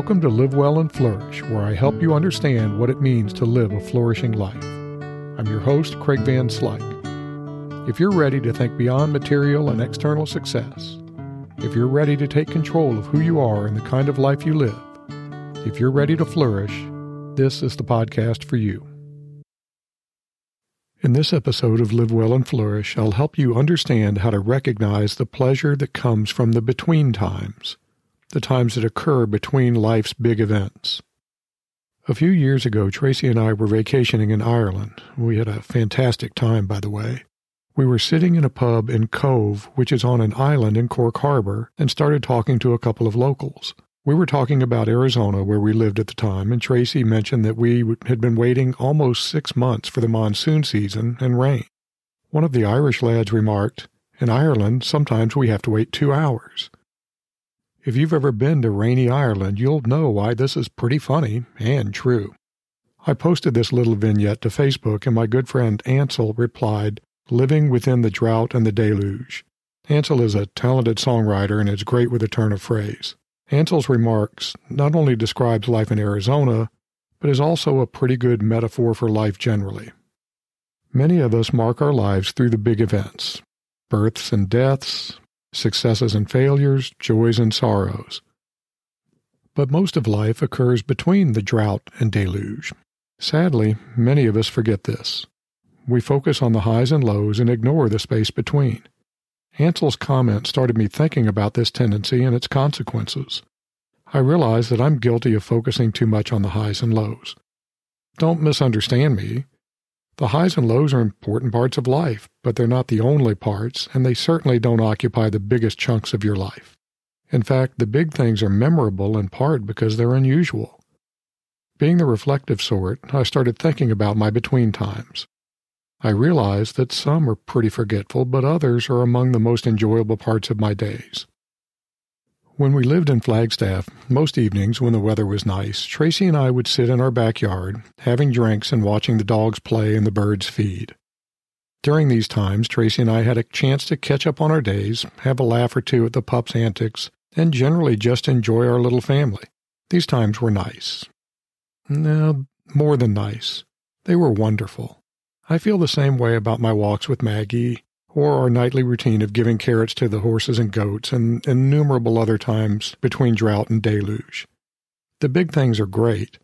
Welcome to Live Well and Flourish, where I help you understand what it means to live a flourishing life. I'm your host, Craig Van Slyke. If you're ready to think beyond material and external success, if you're ready to take control of who you are and the kind of life you live, if you're ready to flourish, this is the podcast for you. In this episode of Live Well and Flourish, I'll help you understand how to recognize the pleasure that comes from the between times the times that occur between life's big events. A few years ago, Tracy and I were vacationing in Ireland. We had a fantastic time, by the way. We were sitting in a pub in Cobh, which is on an island in Cork Harbor, and started talking to a couple of locals. We were talking about Arizona, where we lived at the time, and Tracy mentioned that we had been waiting almost six months for the monsoon season and rain. One of the Irish lads remarked, In Ireland, sometimes we have to wait two hours. If you've ever been to rainy Ireland, you'll know why this is pretty funny and true. I posted this little vignette to Facebook, and my good friend Ansel replied, Living within the drought and the deluge. Ansel is a talented songwriter and is great with a turn of phrase. Ansel's remarks not only describes life in Arizona, but is also a pretty good metaphor for life generally. Many of us mark our lives through the big events births and deaths, successes and failures, joys and sorrows. But most of life occurs between the drought and deluge. Sadly, many of us forget this. We focus on the highs and lows and ignore the space between. Ansel's comment started me thinking about this tendency and its consequences. I realize that I'm guilty of focusing too much on the highs and lows. Don't misunderstand me. The highs and lows are important parts of life, but they're not the only parts, and they certainly don't occupy the biggest chunks of your life. In fact, the big things are memorable in part because they're unusual. Being the reflective sort, I started thinking about my between times. I realized that some are pretty forgetful, but others are among the most enjoyable parts of my days. When we lived in Flagstaff, most evenings when the weather was nice, Tracy and I would sit in our backyard, having drinks and watching the dogs play and the birds feed. During these times, Tracy and I had a chance to catch up on our days, have a laugh or two at the pup's antics, and generally just enjoy our little family. These times were nice. No, more than nice. They were wonderful. I feel the same way about my walks with Maggie, or our nightly routine of giving carrots to the horses and goats, and innumerable other times between drought and deluge. The big things are great,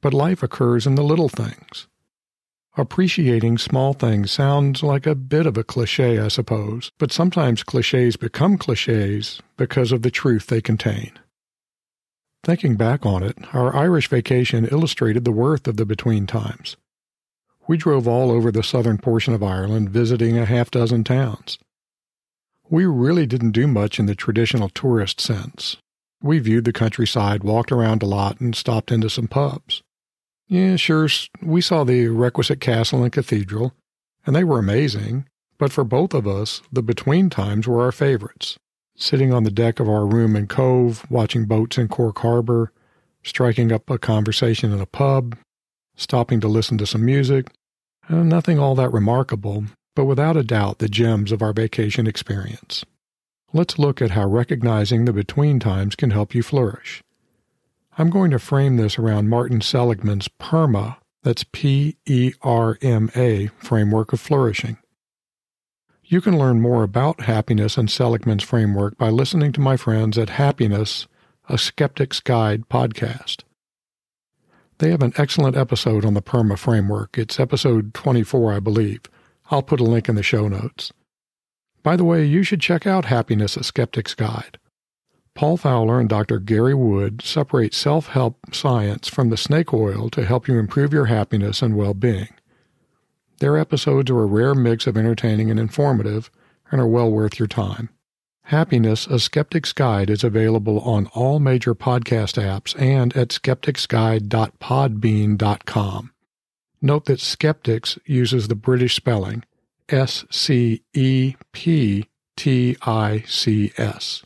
but life occurs in the little things. Appreciating small things sounds like a bit of a cliche, I suppose, but sometimes cliches become cliches because of the truth they contain. Thinking back on it, our Irish vacation illustrated the worth of the between times. We drove all over the southern portion of Ireland, visiting a half dozen towns. We really didn't do much in the traditional tourist sense. We viewed the countryside, walked around a lot, and stopped into some pubs. Yeah, sure, we saw the requisite castle and cathedral, and they were amazing, but for both of us, the between times were our favorites. Sitting on the deck of our room in Cobh, watching boats in Cork Harbor, striking up a conversation in a pub, stopping to listen to some music. Uh, nothing all that remarkable, but without a doubt the gems of our vacation experience. Let's look at how recognizing the between times can help you flourish. I'm going to frame this around Martin Seligman's PERMA, that's P E R M A, framework of flourishing. You can learn more about happiness and Seligman's framework by listening to my friends at Happiness, a Sceptic's Guide podcast. They have an excellent episode on the PERMA framework. It's episode 24, I believe. I'll put a link in the show notes. By the way, you should check out Happiness, a Sceptic's Guide. Paul Fowler and Dr. Gary Wood separate self help science from the snake oil to help you improve your happiness and well being. Their episodes are a rare mix of entertaining and informative and are well worth your time. Happiness, a Sceptic's Guide is available on all major podcast apps and at scepticsguide.podbean.com. Note that Skeptics uses the British spelling S C E P T I C S.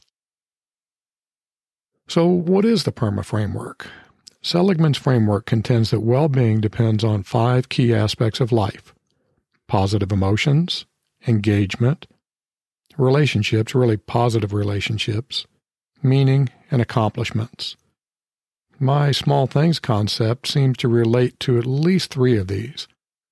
So, what is the PERMA framework? Seligman's framework contends that well being depends on five key aspects of life positive emotions, engagement, relationships, really positive relationships, meaning, and accomplishments. My small things concept seems to relate to at least three of these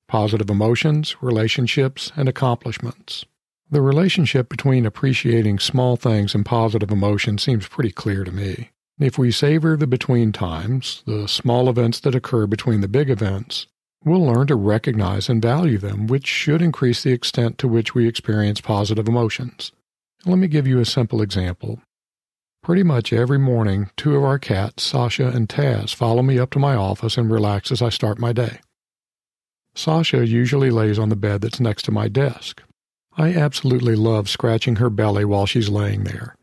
positive emotions, relationships, and accomplishments. The relationship between appreciating small things and positive emotions seems pretty clear to me. If we savor the between times, the small events that occur between the big events, we'll learn to recognize and value them, which should increase the extent to which we experience positive emotions. Let me give you a simple example. Pretty much every morning, two of our cats, Sasha and Taz, follow me up to my office and relax as I start my day. Sasha usually lays on the bed that's next to my desk. I absolutely love scratching her belly while she's laying there,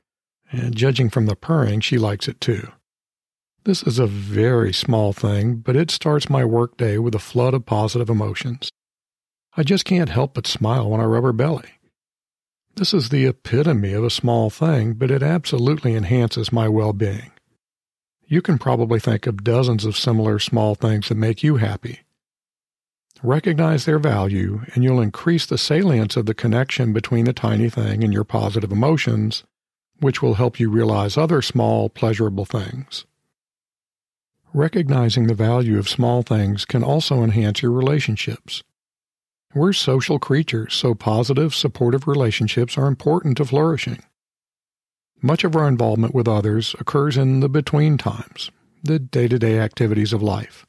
and judging from the purring, she likes it too. This is a very small thing, but it starts my workday with a flood of positive emotions. I just can't help but smile when I rub her belly. This is the epitome of a small thing, but it absolutely enhances my well being. You can probably think of dozens of similar small things that make you happy. Recognize their value, and you'll increase the salience of the connection between the tiny thing and your positive emotions, which will help you realize other small, pleasurable things. Recognizing the value of small things can also enhance your relationships. We're social creatures, so positive, supportive relationships are important to flourishing. Much of our involvement with others occurs in the between times, the day to day activities of life.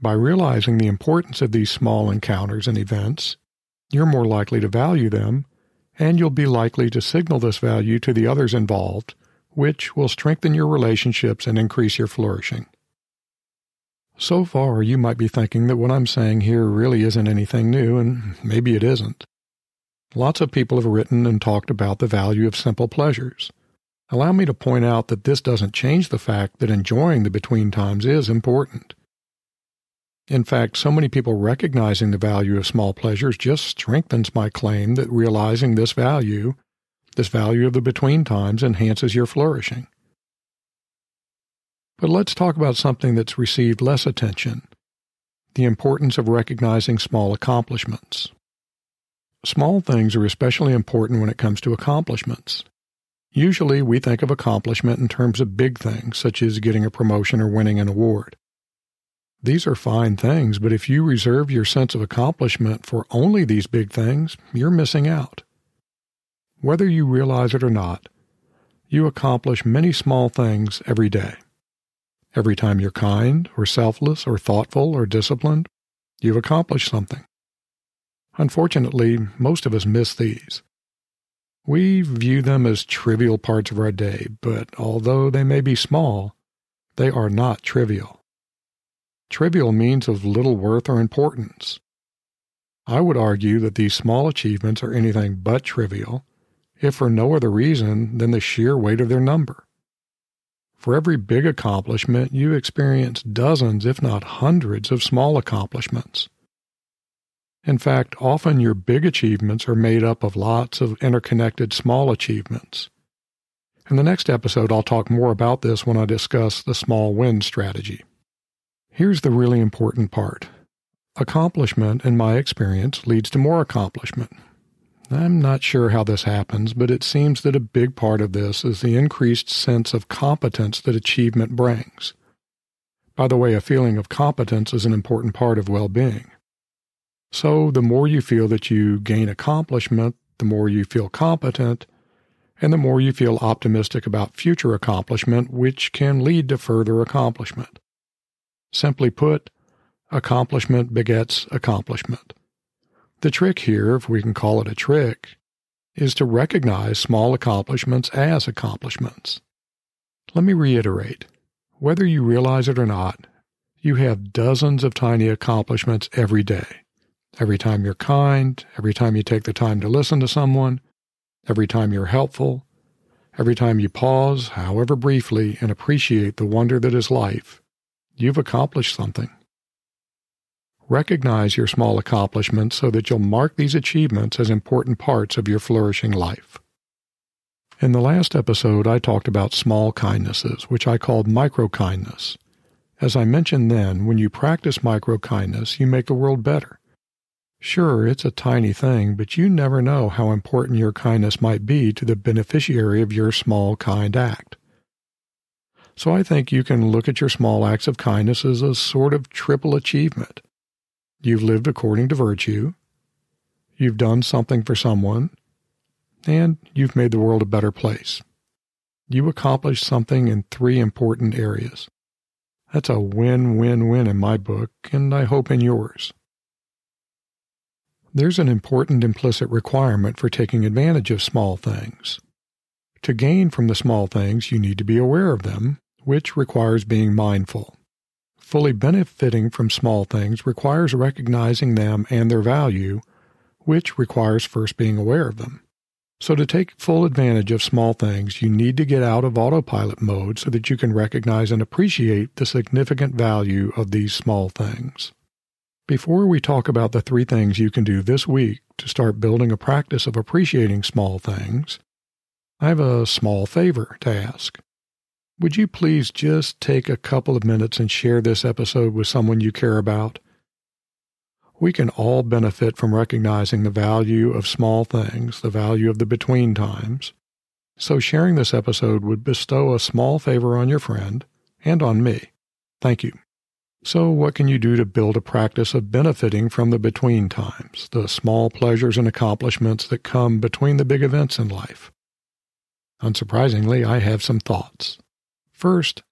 By realizing the importance of these small encounters and events, you're more likely to value them, and you'll be likely to signal this value to the others involved, which will strengthen your relationships and increase your flourishing. So far, you might be thinking that what I'm saying here really isn't anything new, and maybe it isn't. Lots of people have written and talked about the value of simple pleasures. Allow me to point out that this doesn't change the fact that enjoying the between times is important. In fact, so many people recognizing the value of small pleasures just strengthens my claim that realizing this value, this value of the between times, enhances your flourishing. But let's talk about something that's received less attention the importance of recognizing small accomplishments. Small things are especially important when it comes to accomplishments. Usually, we think of accomplishment in terms of big things, such as getting a promotion or winning an award. These are fine things, but if you reserve your sense of accomplishment for only these big things, you're missing out. Whether you realize it or not, you accomplish many small things every day. Every time you're kind or selfless or thoughtful or disciplined, you've accomplished something. Unfortunately, most of us miss these. We view them as trivial parts of our day, but although they may be small, they are not trivial. Trivial means of little worth or importance. I would argue that these small achievements are anything but trivial, if for no other reason than the sheer weight of their number. For every big accomplishment, you experience dozens, if not hundreds, of small accomplishments. In fact, often your big achievements are made up of lots of interconnected small achievements. In the next episode, I'll talk more about this when I discuss the small win strategy. Here's the really important part accomplishment, in my experience, leads to more accomplishment. I'm not sure how this happens, but it seems that a big part of this is the increased sense of competence that achievement brings. By the way, a feeling of competence is an important part of well being. So, the more you feel that you gain accomplishment, the more you feel competent, and the more you feel optimistic about future accomplishment, which can lead to further accomplishment. Simply put, accomplishment begets accomplishment. The trick here, if we can call it a trick, is to recognize small accomplishments as accomplishments. Let me reiterate whether you realize it or not, you have dozens of tiny accomplishments every day. Every time you're kind, every time you take the time to listen to someone, every time you're helpful, every time you pause, however briefly, and appreciate the wonder that is life, you've accomplished something. Recognize your small accomplishments so that you'll mark these achievements as important parts of your flourishing life. In the last episode, I talked about small kindnesses, which I called micro kindness. As I mentioned then, when you practice micro kindness, you make the world better. Sure, it's a tiny thing, but you never know how important your kindness might be to the beneficiary of your small kind act. So I think you can look at your small acts of kindness as a sort of triple achievement. You've lived according to virtue, you've done something for someone, and you've made the world a better place. You accomplished something in three important areas. That's a win win win in my book, and I hope in yours. There's an important implicit requirement for taking advantage of small things. To gain from the small things, you need to be aware of them, which requires being mindful. Fully benefiting from small things requires recognizing them and their value, which requires first being aware of them. So, to take full advantage of small things, you need to get out of autopilot mode so that you can recognize and appreciate the significant value of these small things. Before we talk about the three things you can do this week to start building a practice of appreciating small things, I have a small favor to ask. Would you please just take a couple of minutes and share this episode with someone you care about? We can all benefit from recognizing the value of small things, the value of the between times. So sharing this episode would bestow a small favor on your friend and on me. Thank you. So, what can you do to build a practice of benefiting from the between times, the small pleasures and accomplishments that come between the big events in life? Unsurprisingly, I have some thoughts. First,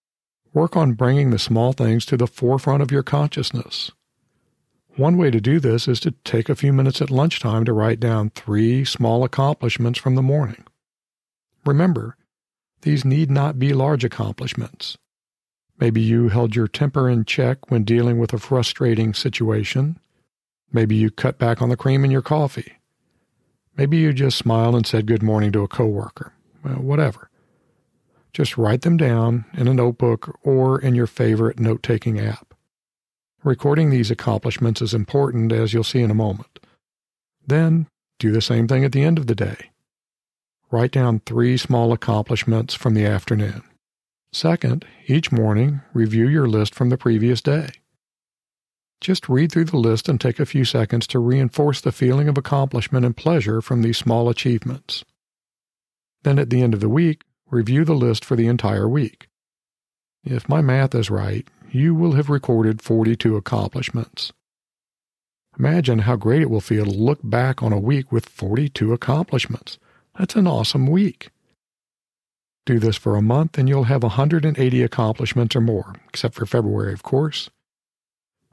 work on bringing the small things to the forefront of your consciousness. One way to do this is to take a few minutes at lunchtime to write down three small accomplishments from the morning. Remember, these need not be large accomplishments. Maybe you held your temper in check when dealing with a frustrating situation. Maybe you cut back on the cream in your coffee. Maybe you just smiled and said good morning to a coworker. Well, whatever. Just write them down in a notebook or in your favorite note taking app. Recording these accomplishments is important, as you'll see in a moment. Then, do the same thing at the end of the day. Write down three small accomplishments from the afternoon. Second, each morning, review your list from the previous day. Just read through the list and take a few seconds to reinforce the feeling of accomplishment and pleasure from these small achievements. Then at the end of the week, review the list for the entire week. If my math is right, you will have recorded 42 accomplishments. Imagine how great it will feel to look back on a week with 42 accomplishments. That's an awesome week. Do this for a month and you'll have 180 accomplishments or more, except for February, of course.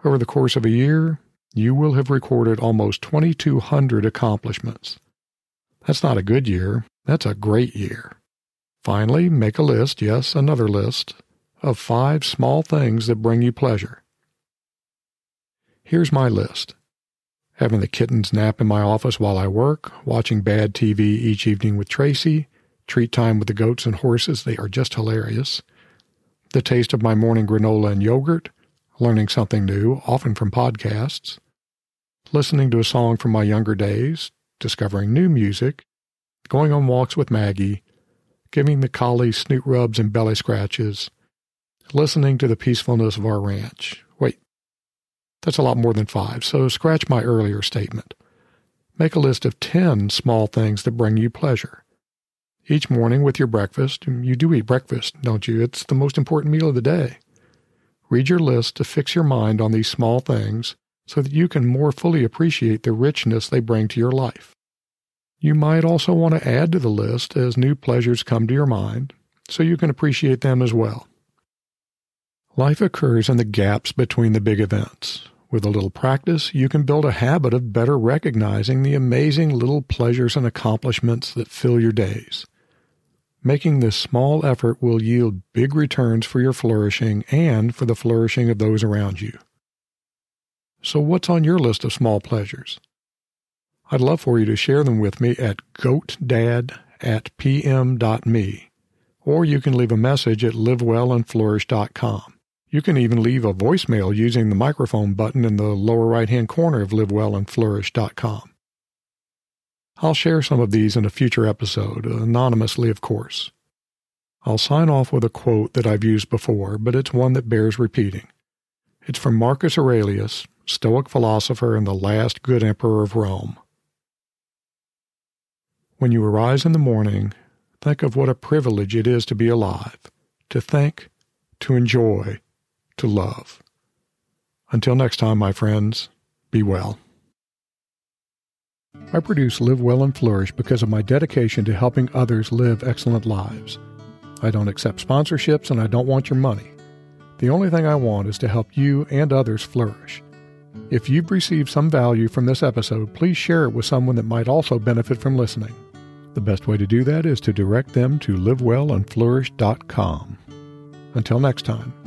Over the course of a year, you will have recorded almost 2,200 accomplishments. That's not a good year, that's a great year. Finally, make a list, yes, another list, of five small things that bring you pleasure. Here's my list. Having the kittens nap in my office while I work, watching bad TV each evening with Tracy, treat time with the goats and horses, they are just hilarious, the taste of my morning granola and yogurt, learning something new, often from podcasts, listening to a song from my younger days, discovering new music, going on walks with Maggie, giving the collies snoot rubs and belly scratches, listening to the peacefulness of our ranch. Wait, that's a lot more than five, so scratch my earlier statement. Make a list of 10 small things that bring you pleasure. Each morning with your breakfast, you do eat breakfast, don't you? It's the most important meal of the day. Read your list to fix your mind on these small things so that you can more fully appreciate the richness they bring to your life. You might also want to add to the list as new pleasures come to your mind so you can appreciate them as well. Life occurs in the gaps between the big events. With a little practice, you can build a habit of better recognizing the amazing little pleasures and accomplishments that fill your days. Making this small effort will yield big returns for your flourishing and for the flourishing of those around you. So, what's on your list of small pleasures? I'd love for you to share them with me at goatdad at pm.me, or you can leave a message at livewellandflourish.com. You can even leave a voicemail using the microphone button in the lower right hand corner of livewellandflourish.com. I'll share some of these in a future episode, anonymously, of course. I'll sign off with a quote that I've used before, but it's one that bears repeating. It's from Marcus Aurelius, Stoic philosopher and the last good emperor of Rome. When you arise in the morning, think of what a privilege it is to be alive, to think, to enjoy, to love. Until next time, my friends, be well. I produce Live Well and Flourish because of my dedication to helping others live excellent lives. I don't accept sponsorships and I don't want your money. The only thing I want is to help you and others flourish. If you've received some value from this episode, please share it with someone that might also benefit from listening. The best way to do that is to direct them to livewellandflourish.com. Until next time.